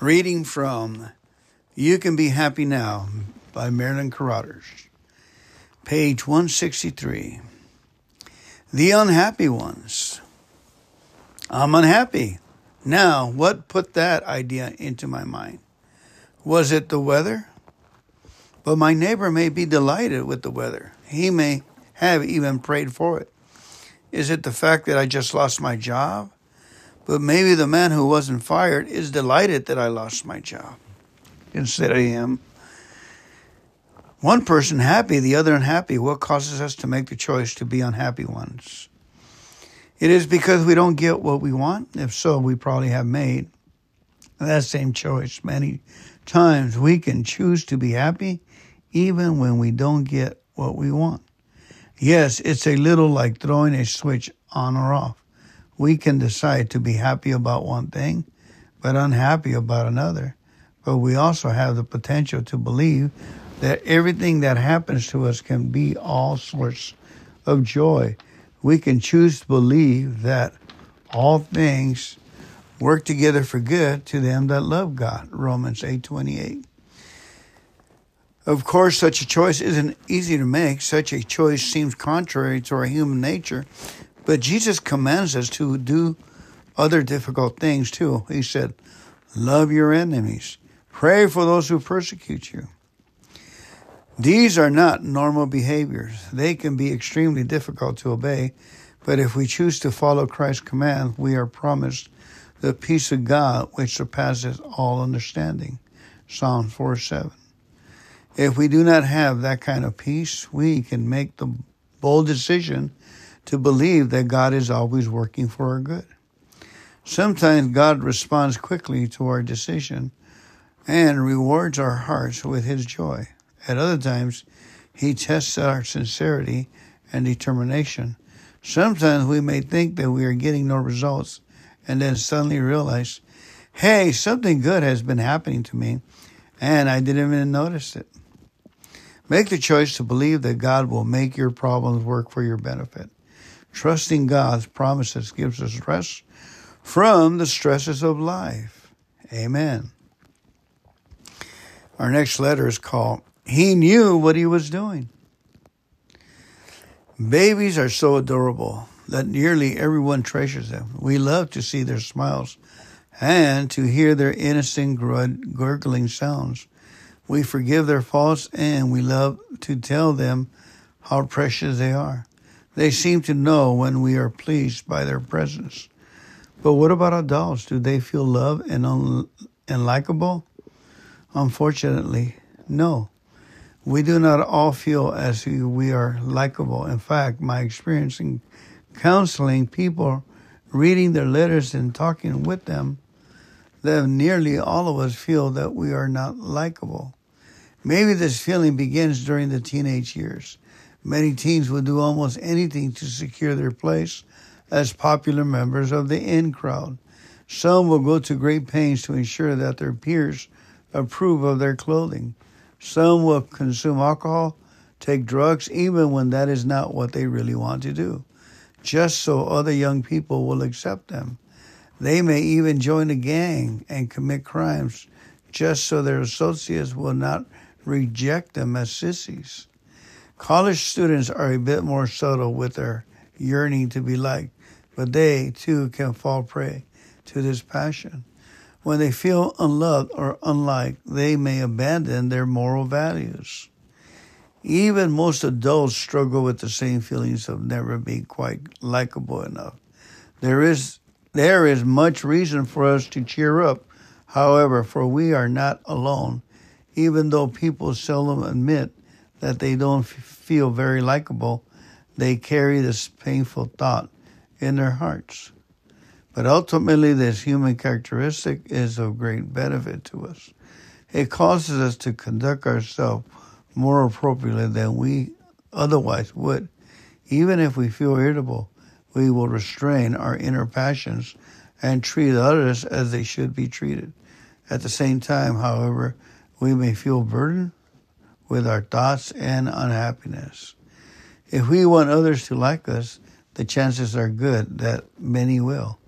Reading from You Can Be Happy Now by Merlin Carothers, page 163. The Unhappy Ones. I'm unhappy. Now, what put that idea into my mind? Was it the weather? But my neighbor may be delighted with the weather. He may have even prayed for it. Is it the fact that I just lost my job? But maybe the man who wasn't fired is delighted that I lost my job instead of him. One person happy, the other unhappy. What causes us to make the choice to be unhappy ones? It is because we don't get what we want. If so, we probably have made that same choice many times. We can choose to be happy even when we don't get what we want. Yes, it's a little like throwing a switch on or off we can decide to be happy about one thing, but unhappy about another. But we also have the potential to believe that everything that happens to us can be all sorts of joy. We can choose to believe that all things work together for good to them that love God. Romans 8:28. Of course, such a choice isn't easy to make. Such a choice seems contrary to our human nature but Jesus commands us to do other difficult things too. He said, Love your enemies, pray for those who persecute you. These are not normal behaviors. They can be extremely difficult to obey, but if we choose to follow Christ's command, we are promised the peace of God which surpasses all understanding. Psalm 4 7. If we do not have that kind of peace, we can make the bold decision to believe that God is always working for our good. Sometimes God responds quickly to our decision and rewards our hearts with his joy. At other times, he tests our sincerity and determination. Sometimes we may think that we are getting no results and then suddenly realize, hey, something good has been happening to me and I didn't even notice it. Make the choice to believe that God will make your problems work for your benefit. Trusting God's promises gives us rest from the stresses of life. Amen. Our next letter is called He Knew What He Was Doing. Babies are so adorable that nearly everyone treasures them. We love to see their smiles and to hear their innocent gurgling sounds. We forgive their faults and we love to tell them how precious they are. They seem to know when we are pleased by their presence. But what about adults? Do they feel loved and, un- and likable? Unfortunately, no. We do not all feel as if we are likable. In fact, my experience in counseling people, reading their letters and talking with them, that nearly all of us feel that we are not likable. Maybe this feeling begins during the teenage years. Many teens will do almost anything to secure their place as popular members of the in crowd. Some will go to great pains to ensure that their peers approve of their clothing. Some will consume alcohol, take drugs, even when that is not what they really want to do, just so other young people will accept them. They may even join a gang and commit crimes just so their associates will not reject them as sissies. College students are a bit more subtle with their yearning to be liked, but they too can fall prey to this passion. When they feel unloved or unliked, they may abandon their moral values. Even most adults struggle with the same feelings of never being quite likable enough. There is there is much reason for us to cheer up, however, for we are not alone, even though people seldom admit that they don't feel very likable, they carry this painful thought in their hearts. But ultimately, this human characteristic is of great benefit to us. It causes us to conduct ourselves more appropriately than we otherwise would. Even if we feel irritable, we will restrain our inner passions and treat others as they should be treated. At the same time, however, we may feel burdened with our thoughts and unhappiness. If we want others to like us, the chances are good that many will.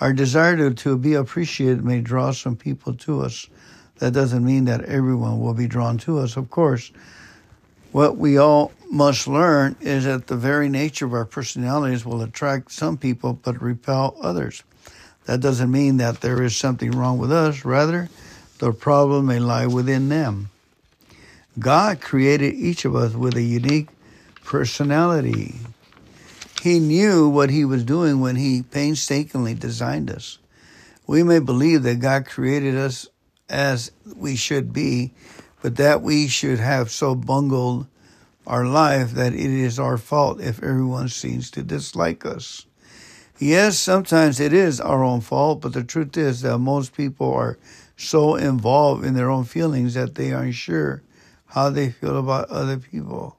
Our desire to, to be appreciated may draw some people to us. That doesn't mean that everyone will be drawn to us, of course. What we all must learn is that the very nature of our personalities will attract some people but repel others. That doesn't mean that there is something wrong with us. Rather, the problem may lie within them. God created each of us with a unique personality. He knew what he was doing when he painstakingly designed us. We may believe that God created us as we should be, but that we should have so bungled our life that it is our fault if everyone seems to dislike us. Yes, sometimes it is our own fault, but the truth is that most people are so involved in their own feelings that they aren't sure how they feel about other people.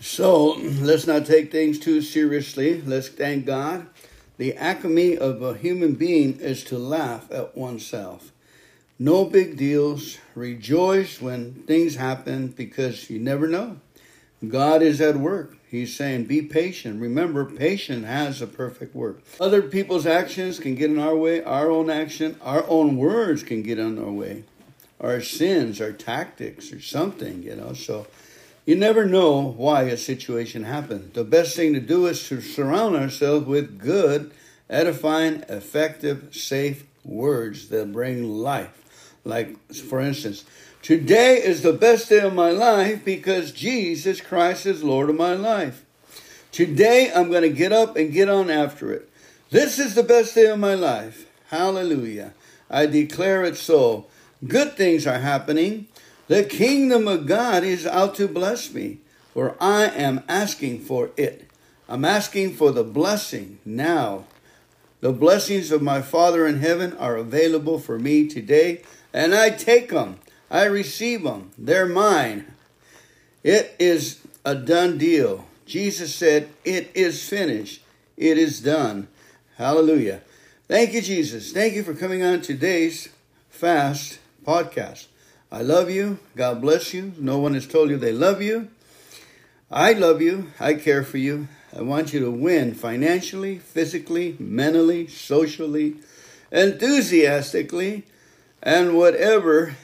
So let's not take things too seriously. Let's thank God. The acme of a human being is to laugh at oneself. No big deals. Rejoice when things happen because you never know. God is at work. He's saying, be patient. Remember, patience has a perfect work. Other people's actions can get in our way. Our own action, our own words can get in our way. Our sins, our tactics, or something, you know. So you never know why a situation happened. The best thing to do is to surround ourselves with good, edifying, effective, safe words that bring life. Like, for instance, Today is the best day of my life because Jesus Christ is Lord of my life. Today I'm going to get up and get on after it. This is the best day of my life. Hallelujah. I declare it so. Good things are happening. The kingdom of God is out to bless me, for I am asking for it. I'm asking for the blessing now. The blessings of my Father in heaven are available for me today, and I take them. I receive them. They're mine. It is a done deal. Jesus said, It is finished. It is done. Hallelujah. Thank you, Jesus. Thank you for coming on today's fast podcast. I love you. God bless you. No one has told you they love you. I love you. I care for you. I want you to win financially, physically, mentally, socially, enthusiastically, and whatever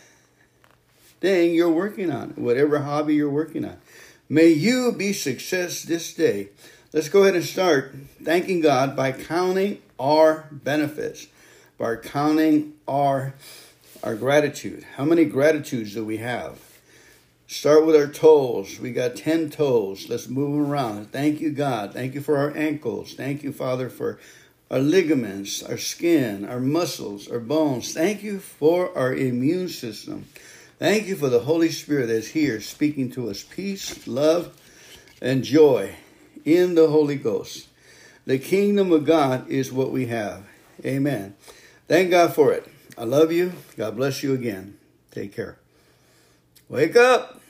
thing you're working on, whatever hobby you're working on. May you be success this day. Let's go ahead and start thanking God by counting our benefits, by counting our our gratitude. How many gratitudes do we have? Start with our toes. We got 10 toes. Let's move them around. Thank you, God. Thank you for our ankles. Thank you, Father, for our ligaments, our skin, our muscles, our bones. Thank you for our immune system. Thank you for the Holy Spirit that's here speaking to us peace, love, and joy in the Holy Ghost. The kingdom of God is what we have. Amen. Thank God for it. I love you. God bless you again. Take care. Wake up.